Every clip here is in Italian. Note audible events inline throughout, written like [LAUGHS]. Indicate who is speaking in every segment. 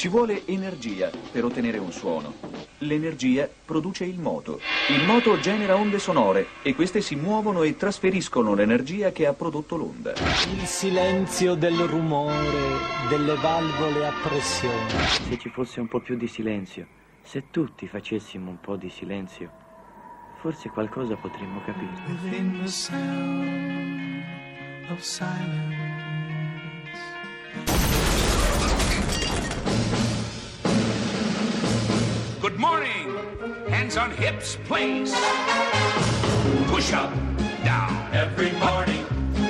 Speaker 1: Ci vuole energia per ottenere un suono. L'energia produce il moto. Il moto genera onde sonore e queste si muovono e trasferiscono l'energia che ha prodotto l'onda.
Speaker 2: Il silenzio del rumore delle valvole a pressione.
Speaker 3: Se ci fosse un po' più di silenzio, se tutti facessimo un po' di silenzio, forse qualcosa potremmo capire.
Speaker 4: within the sound of silence.
Speaker 5: Morning. Hands on hips, please. Push up, down. Every morning.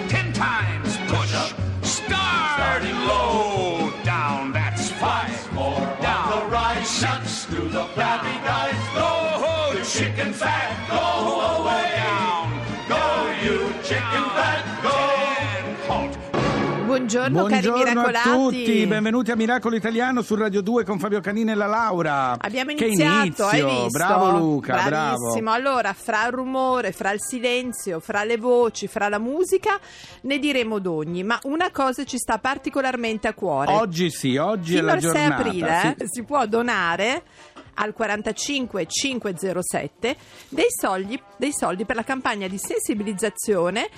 Speaker 5: Ten times push. up. Start. Starting low. Down, that's five. more down. the rise. Six. through the flabby guys. Go, the chicken fat. Go away. Down. Go, you chicken fat.
Speaker 6: Buongiorno, cari
Speaker 7: Buongiorno a tutti, benvenuti a Miracolo Italiano su Radio 2 con Fabio Canini e la Laura.
Speaker 6: Abbiamo
Speaker 7: Che
Speaker 6: iniziato,
Speaker 7: inizio,
Speaker 6: hai visto?
Speaker 7: bravo Luca,
Speaker 6: Bravissimo.
Speaker 7: bravo.
Speaker 6: Allora, fra il rumore, fra il silenzio, fra le voci, fra la musica, ne diremo d'ogni, ma una cosa ci sta particolarmente a cuore.
Speaker 7: Oggi sì, oggi
Speaker 6: Fino
Speaker 7: è la
Speaker 6: al 6
Speaker 7: giornata.
Speaker 6: aprile
Speaker 7: sì.
Speaker 6: eh, si può donare al 45 507 dei soldi, dei soldi per la campagna di sensibilizzazione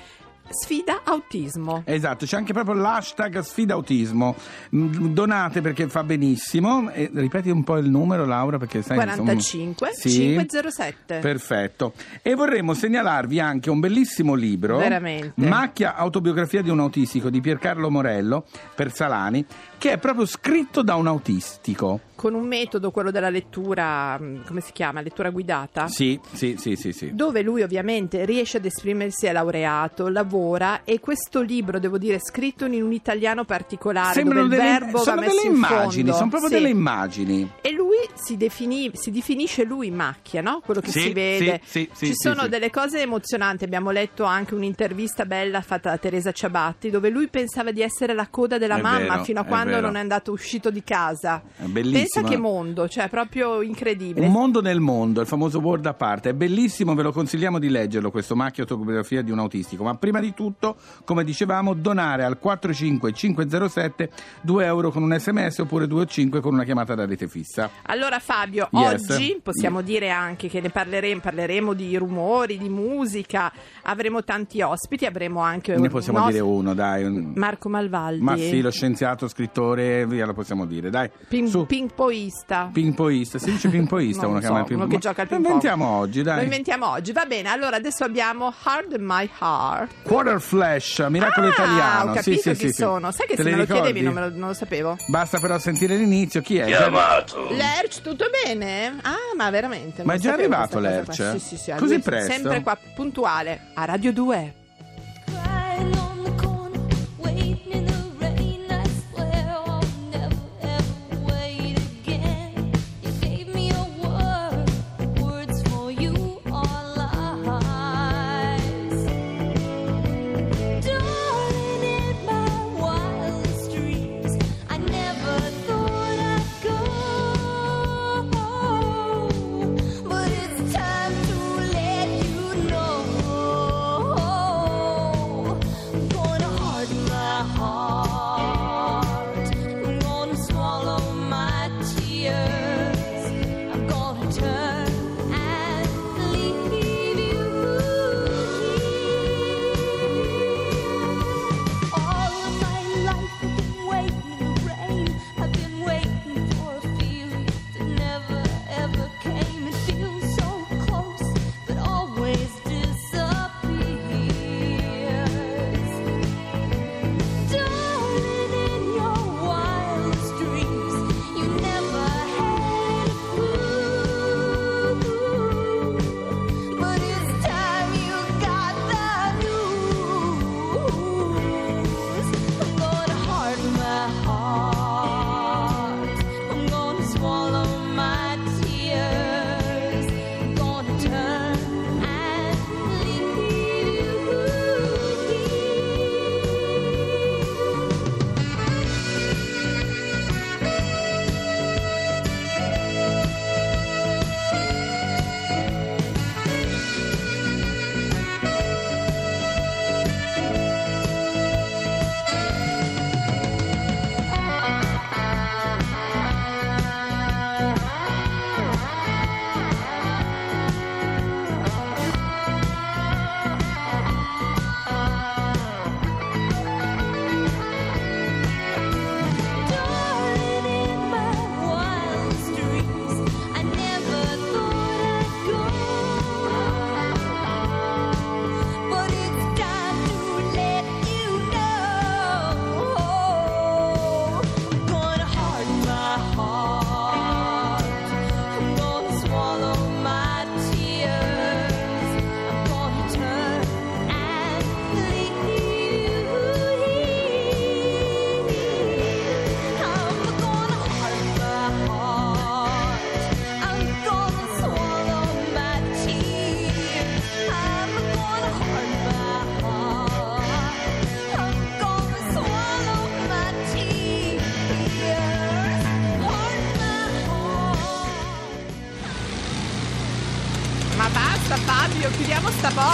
Speaker 6: sfida autismo.
Speaker 7: Esatto, c'è anche proprio l'hashtag sfida autismo. Mm, Donate perché fa benissimo. E ripeti un po' il numero, Laura, perché sai
Speaker 6: 45
Speaker 7: insomma- Sì.
Speaker 6: 507.
Speaker 7: Perfetto. E vorremmo segnalarvi anche un bellissimo libro,
Speaker 6: Veramente.
Speaker 7: Macchia autobiografia di un autistico di Piercarlo Morello per Salani, che è proprio scritto da un autistico.
Speaker 6: Con un metodo, quello della lettura, mh, come si chiama? Lettura guidata.
Speaker 7: Sì, sì, sì, sì, sì.
Speaker 6: Dove lui ovviamente riesce ad esprimersi, è laureato, lavora e questo libro, devo dire, scritto in un italiano particolare,
Speaker 7: Sembrano
Speaker 6: dove il
Speaker 7: delle,
Speaker 6: verbo va messo
Speaker 7: delle
Speaker 6: in
Speaker 7: immagini,
Speaker 6: fondo.
Speaker 7: sono proprio
Speaker 6: Sì.
Speaker 7: delle immagini.
Speaker 6: E lui si, defini- si definisce lui macchia, no? Quello che
Speaker 7: Sì,
Speaker 6: si vede.
Speaker 7: sì, sì,
Speaker 6: Ci sono delle cose emozionanti. Abbiamo letto anche un'intervista bella fatta da Teresa Ciabatti, dove lui pensava di essere la coda della
Speaker 7: È
Speaker 6: mamma
Speaker 7: vero,
Speaker 6: fino a
Speaker 7: è
Speaker 6: quando
Speaker 7: vero.
Speaker 6: non è andato uscito di casa.
Speaker 7: È bellissimo,
Speaker 6: Pensa che mondo, cioè proprio incredibile.
Speaker 7: Un mondo nel mondo, il famoso Word a parte. È bellissimo, ve lo consigliamo di leggerlo, questo macchia autobiografia di un autistico. Ma prima di tutto, come dicevamo, donare al 45507 2 euro con un sms oppure 2,5 con una chiamata da rete fissa.
Speaker 6: Allora Fabio,
Speaker 7: Yes.
Speaker 6: oggi possiamo dire anche che ne parleremo, parleremo di rumori, di musica, avremo tanti ospiti, avremo anche
Speaker 7: Ne
Speaker 6: un
Speaker 7: possiamo
Speaker 6: nos-
Speaker 7: dire uno, dai. un-
Speaker 6: Marco Malvaldi,
Speaker 7: Ma sì, lo scienziato, scrittore, via lo possiamo dire, dai.
Speaker 6: ping,
Speaker 7: Su.
Speaker 6: Pingpoista.
Speaker 7: Pingpoista, si dice pingpoista [LAUGHS]
Speaker 6: Non
Speaker 7: uno
Speaker 6: lo
Speaker 7: chiama
Speaker 6: so,
Speaker 7: il ping-
Speaker 6: uno che gioca al
Speaker 7: Lo
Speaker 6: ping pong.
Speaker 7: inventiamo oggi, dai.
Speaker 6: Lo inventiamo oggi, va bene. Allora adesso abbiamo Hard My Heart.
Speaker 7: Quarter Flash, miracolo
Speaker 6: ah,
Speaker 7: italiano.
Speaker 6: ho capito
Speaker 7: sì,
Speaker 6: chi
Speaker 7: sì, sì.
Speaker 6: sono. Sai che
Speaker 7: Te
Speaker 6: se me lo
Speaker 7: ricordi?
Speaker 6: chiedevi non, me lo, non lo sapevo.
Speaker 7: Basta però sentire l'inizio, chi è?
Speaker 5: Chiamato.
Speaker 6: Lerch, tutto bene? Ah, ma veramente.
Speaker 7: Ma è già arrivato. Lerch?
Speaker 6: Sì, sì, sì.
Speaker 7: Così presto?
Speaker 6: Sempre qua, puntuale, a Radio 2.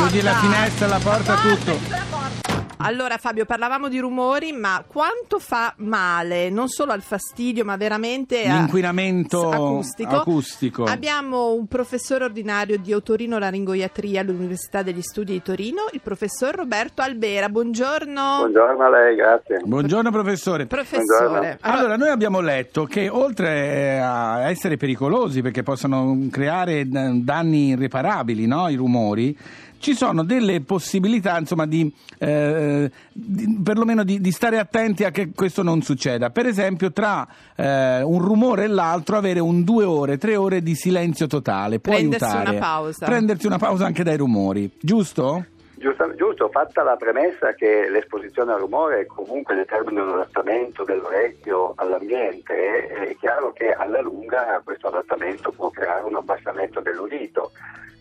Speaker 7: Chiudi la finestra, la porta, tutto.
Speaker 6: la porta. Allora Fabio, parlavamo di rumori, ma quanto fa male, non solo al fastidio, ma veramente a-
Speaker 7: L'inquinamento
Speaker 6: acustico.
Speaker 7: acustico.
Speaker 6: Abbiamo un professore ordinario di otorino-laringoiatria all'Università degli Studi di Torino, il professor Roberto Albera. Buongiorno.
Speaker 8: Buongiorno a lei, grazie.
Speaker 7: Buongiorno professore.
Speaker 6: Professore.
Speaker 7: Allora, noi abbiamo letto che oltre eh, a essere pericolosi perché possono creare d- danni irreparabili, no? i rumori, ci sono delle possibilità, insomma, di, eh, di- perlomeno di, di stare attenti a che questo non succeda. Per esempio, tra eh, un rumore e l'altro, avere un due ore, tre ore di silenzio totale può
Speaker 6: Prendersi
Speaker 7: aiutare.
Speaker 6: una pausa.
Speaker 7: Prendersi una pausa anche dai rumori, giusto?
Speaker 8: Giusto, giusto, fatta la premessa che l'esposizione al rumore comunque determina un adattamento dell'orecchio all'ambiente, è chiaro che alla lunga questo adattamento può creare un abbassamento dell'udito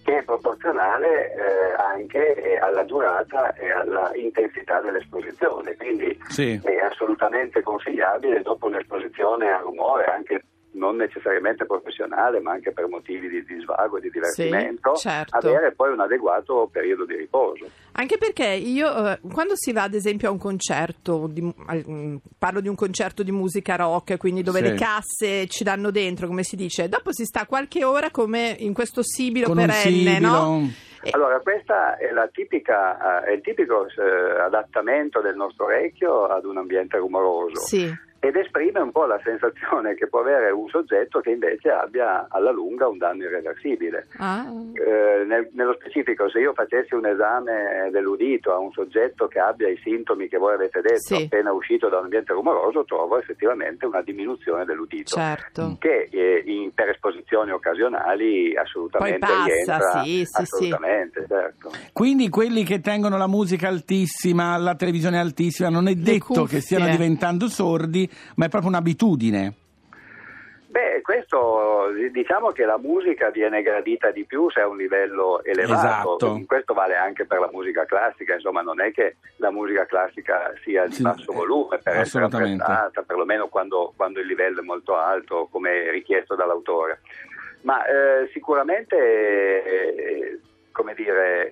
Speaker 8: che è proporzionale eh, anche alla durata e alla intensità dell'esposizione, quindi
Speaker 7: Sì.
Speaker 8: è assolutamente consigliabile dopo un'esposizione al rumore anche non necessariamente professionale ma anche per motivi di, di svago e di divertimento
Speaker 6: certo.
Speaker 8: avere poi un adeguato periodo di riposo.
Speaker 6: Anche perché io, eh, quando si va ad esempio a un concerto, di- mm, parlo di un concerto di musica rock, quindi dove
Speaker 7: Sì.
Speaker 6: le casse ci danno dentro, come si dice, dopo si sta qualche ora come in questo sibilo
Speaker 7: Con
Speaker 6: perenne,
Speaker 7: sibilo.
Speaker 6: no?
Speaker 8: Allora, questa è, la tipica, eh, è il tipico eh, adattamento del nostro orecchio ad un ambiente rumoroso
Speaker 6: Sì,
Speaker 8: ed esprime un po' la sensazione che può avere un soggetto che invece abbia alla lunga un danno irreversibile.
Speaker 6: Ah,
Speaker 8: Eh, nel- nello specifico, se io facessi un esame dell'udito a un soggetto che abbia i sintomi che voi avete detto
Speaker 6: Sì.
Speaker 8: appena uscito da un ambiente rumoroso, trovo effettivamente una diminuzione dell'udito.
Speaker 6: certo.
Speaker 8: Che eh, in- per esposizioni occasionali assolutamente
Speaker 6: Poi passa,
Speaker 8: rientra,
Speaker 6: sì, sì, sì.
Speaker 8: assolutamente, certo.
Speaker 7: Quindi quelli che tengono la musica altissima, la televisione altissima, non è detto che stiano diventando sordi, ma è proprio un'abitudine.
Speaker 8: Beh, questo diciamo che la musica viene gradita di più se a un livello elevato.
Speaker 7: Esatto.
Speaker 8: Questo vale anche per la musica classica, insomma, non è che la musica classica sia di
Speaker 7: Sì,
Speaker 8: basso
Speaker 7: eh,
Speaker 8: volume per essere apprezzata, perlomeno quando, quando il livello è molto alto, come richiesto dall'autore. Ma eh, sicuramente eh, come dire,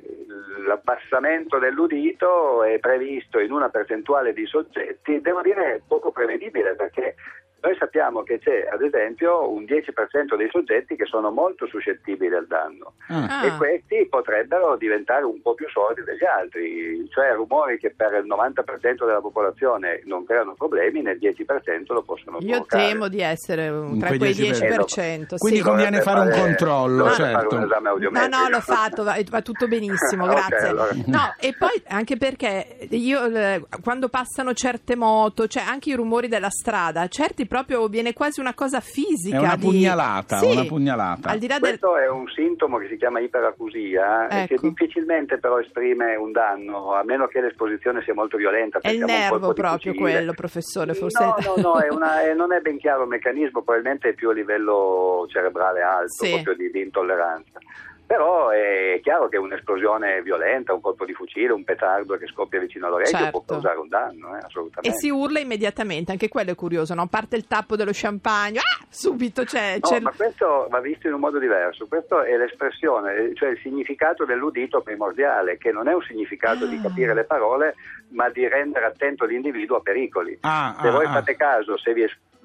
Speaker 8: l'abbassamento dell'udito è previsto in una percentuale di soggetti, devo dire poco prevedibile perché noi sappiamo che c'è ad esempio un 10% dei soggetti che sono molto suscettibili al danno
Speaker 7: Ah.
Speaker 8: E questi potrebbero diventare un po' più sordi degli altri, cioè rumori che per il 90% della popolazione non creano problemi, nel 10% lo possono
Speaker 6: Io
Speaker 8: provocare.
Speaker 6: temo di essere tra
Speaker 7: quei
Speaker 6: quei
Speaker 7: 10%.
Speaker 6: 10%.
Speaker 7: Quindi
Speaker 6: sì.
Speaker 7: conviene fare un controllo, certo.
Speaker 8: fare un esame
Speaker 6: No, no, l'ho fatto, va, va tutto benissimo, [LAUGHS] grazie.
Speaker 8: allora.
Speaker 6: No, e poi anche perché io eh, quando passano certe moto, cioè anche i rumori della strada, certi proprio viene quasi una cosa fisica.
Speaker 7: È una
Speaker 6: di-
Speaker 7: pugnalata,
Speaker 6: Sì,
Speaker 7: una pugnalata.
Speaker 6: Al di là del...
Speaker 8: Questo è un sintomo che si chiama iperacusia e che
Speaker 6: Ecco.
Speaker 8: difficilmente però esprime un danno, a meno che l'esposizione sia molto violenta.
Speaker 6: È il nervo proprio quello, professore, forse...
Speaker 8: No, no, no, è una- è- non è ben chiaro il meccanismo, probabilmente è più a livello cerebrale alto,
Speaker 6: Sì.
Speaker 8: proprio di, di intolleranza. Però è chiaro che un'esplosione violenta, un colpo di fucile, un petardo che scoppia vicino all'orecchio
Speaker 6: Certo.
Speaker 8: può causare un danno, eh,
Speaker 6: E
Speaker 8: assolutamente.
Speaker 6: si urla immediatamente, anche quello è curioso, no? Parte il tappo dello champagne, ah, subito c'è...
Speaker 8: No,
Speaker 6: c'è-
Speaker 8: ma questo va visto in un modo diverso. Questo è l'espressione, cioè il significato dell'udito primordiale, che non è un significato di
Speaker 6: Ah.
Speaker 8: capire le parole, ma di rendere attento l'individuo a pericoli.
Speaker 7: Ah,
Speaker 8: se
Speaker 7: ah,
Speaker 8: voi
Speaker 7: ah.
Speaker 8: fate caso, se vi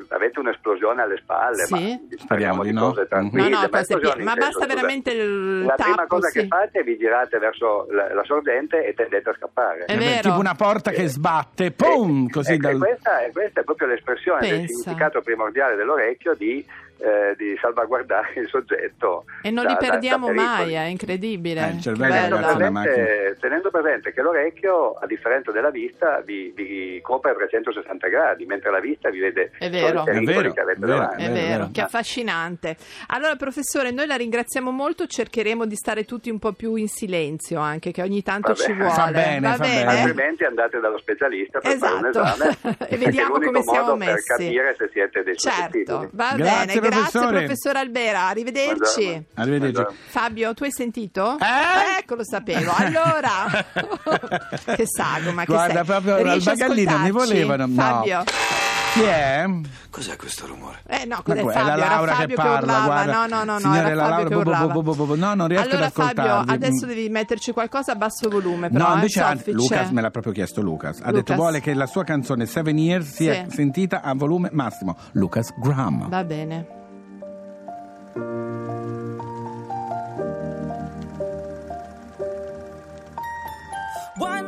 Speaker 8: avete un'esplosione alle spalle,
Speaker 6: Sì.
Speaker 8: ma
Speaker 7: Speriamo
Speaker 8: parliamo
Speaker 7: di no.
Speaker 8: cose
Speaker 7: Mhm.
Speaker 8: tranquille,
Speaker 6: No, no,
Speaker 8: ma
Speaker 6: pie- ma basta veramente il
Speaker 8: La prima
Speaker 6: tappo,
Speaker 8: cosa
Speaker 6: sì.
Speaker 8: che fate è vi girate verso la, la sorgente e tendete a scappare.
Speaker 6: È
Speaker 7: Eh
Speaker 6: vero.
Speaker 7: tipo una porta che sbatte, pum,
Speaker 8: Eh,
Speaker 7: così
Speaker 8: eh,
Speaker 7: dal...
Speaker 8: questa, è, questa è proprio l'espressione del
Speaker 6: Pensa.
Speaker 8: significato primordiale dell'orecchio di, eh, di salvaguardare il soggetto.
Speaker 6: E non
Speaker 8: da-
Speaker 6: li
Speaker 8: da- da
Speaker 6: perdiamo
Speaker 8: pericoli.
Speaker 6: mai, è incredibile.
Speaker 7: Eh, il cervello,
Speaker 6: bello.
Speaker 7: ragazzi, è una
Speaker 8: Tenendo, tenendo presente che l'orecchio, a differenza della vista, vi, vi copre a 360 gradi, mentre la vista vi vede
Speaker 6: È vero.
Speaker 8: solo i pericoli
Speaker 7: È vero,
Speaker 8: che avete
Speaker 7: è vero.
Speaker 8: davanti.
Speaker 6: È
Speaker 7: Vero,
Speaker 6: vero,
Speaker 7: vero.
Speaker 6: che affascinante. Allora, professore, noi la ringraziamo molto, cercheremo di stare tutti un po' più in silenzio anche, che ogni tanto ci vuole.
Speaker 7: Fa bene,
Speaker 6: Va
Speaker 7: fa
Speaker 6: bene?
Speaker 7: bene.
Speaker 8: Altrimenti andate dallo specialista per fare un
Speaker 6: Esatto.
Speaker 8: esame [LAUGHS]
Speaker 6: E vediamo
Speaker 8: è
Speaker 6: come siamo
Speaker 8: modo
Speaker 6: messi.
Speaker 8: per capire se siete dei.
Speaker 6: Certo, va
Speaker 7: Grazie,
Speaker 6: bene, grazie
Speaker 7: professore.
Speaker 6: professor Albera, arrivederci.
Speaker 8: Buongiorno.
Speaker 7: Arrivederci.
Speaker 8: Buongiorno.
Speaker 6: Fabio, tu hai sentito?
Speaker 7: Eh?
Speaker 6: Ecco, lo sapevo. Allora, [LAUGHS] che sago, ma che
Speaker 7: Guarda,
Speaker 6: sei?
Speaker 7: proprio
Speaker 6: Riesci a
Speaker 7: Alba Gallina mi volevano. No.
Speaker 6: Fabio.
Speaker 7: Chi è?
Speaker 9: Cos'è questo rumore?
Speaker 6: Eh no, cos'è
Speaker 7: que- è
Speaker 6: Fabio?
Speaker 7: la Laura che
Speaker 6: Fabio
Speaker 7: parla,
Speaker 6: urlava.
Speaker 7: guarda.
Speaker 6: No, no, no, no,
Speaker 7: Signore,
Speaker 6: era
Speaker 7: la
Speaker 6: Fabio
Speaker 7: Laura,
Speaker 6: che
Speaker 7: bo- bo-
Speaker 6: urlava.
Speaker 7: bo- bo- bo- bo- no, non riesco
Speaker 6: allora,
Speaker 7: ad ascoltarvi.
Speaker 6: Fabio, adesso devi metterci qualcosa a basso volume, però,
Speaker 7: no,
Speaker 6: eh,
Speaker 7: invece
Speaker 6: soffice.
Speaker 7: Lucas me l'ha proprio chiesto Lucas. Ha
Speaker 6: Lucas.
Speaker 7: detto vuole che la sua canzone Seven Years sia
Speaker 6: Sì.
Speaker 7: sentita a volume massimo. Lucas Graham.
Speaker 6: Va bene.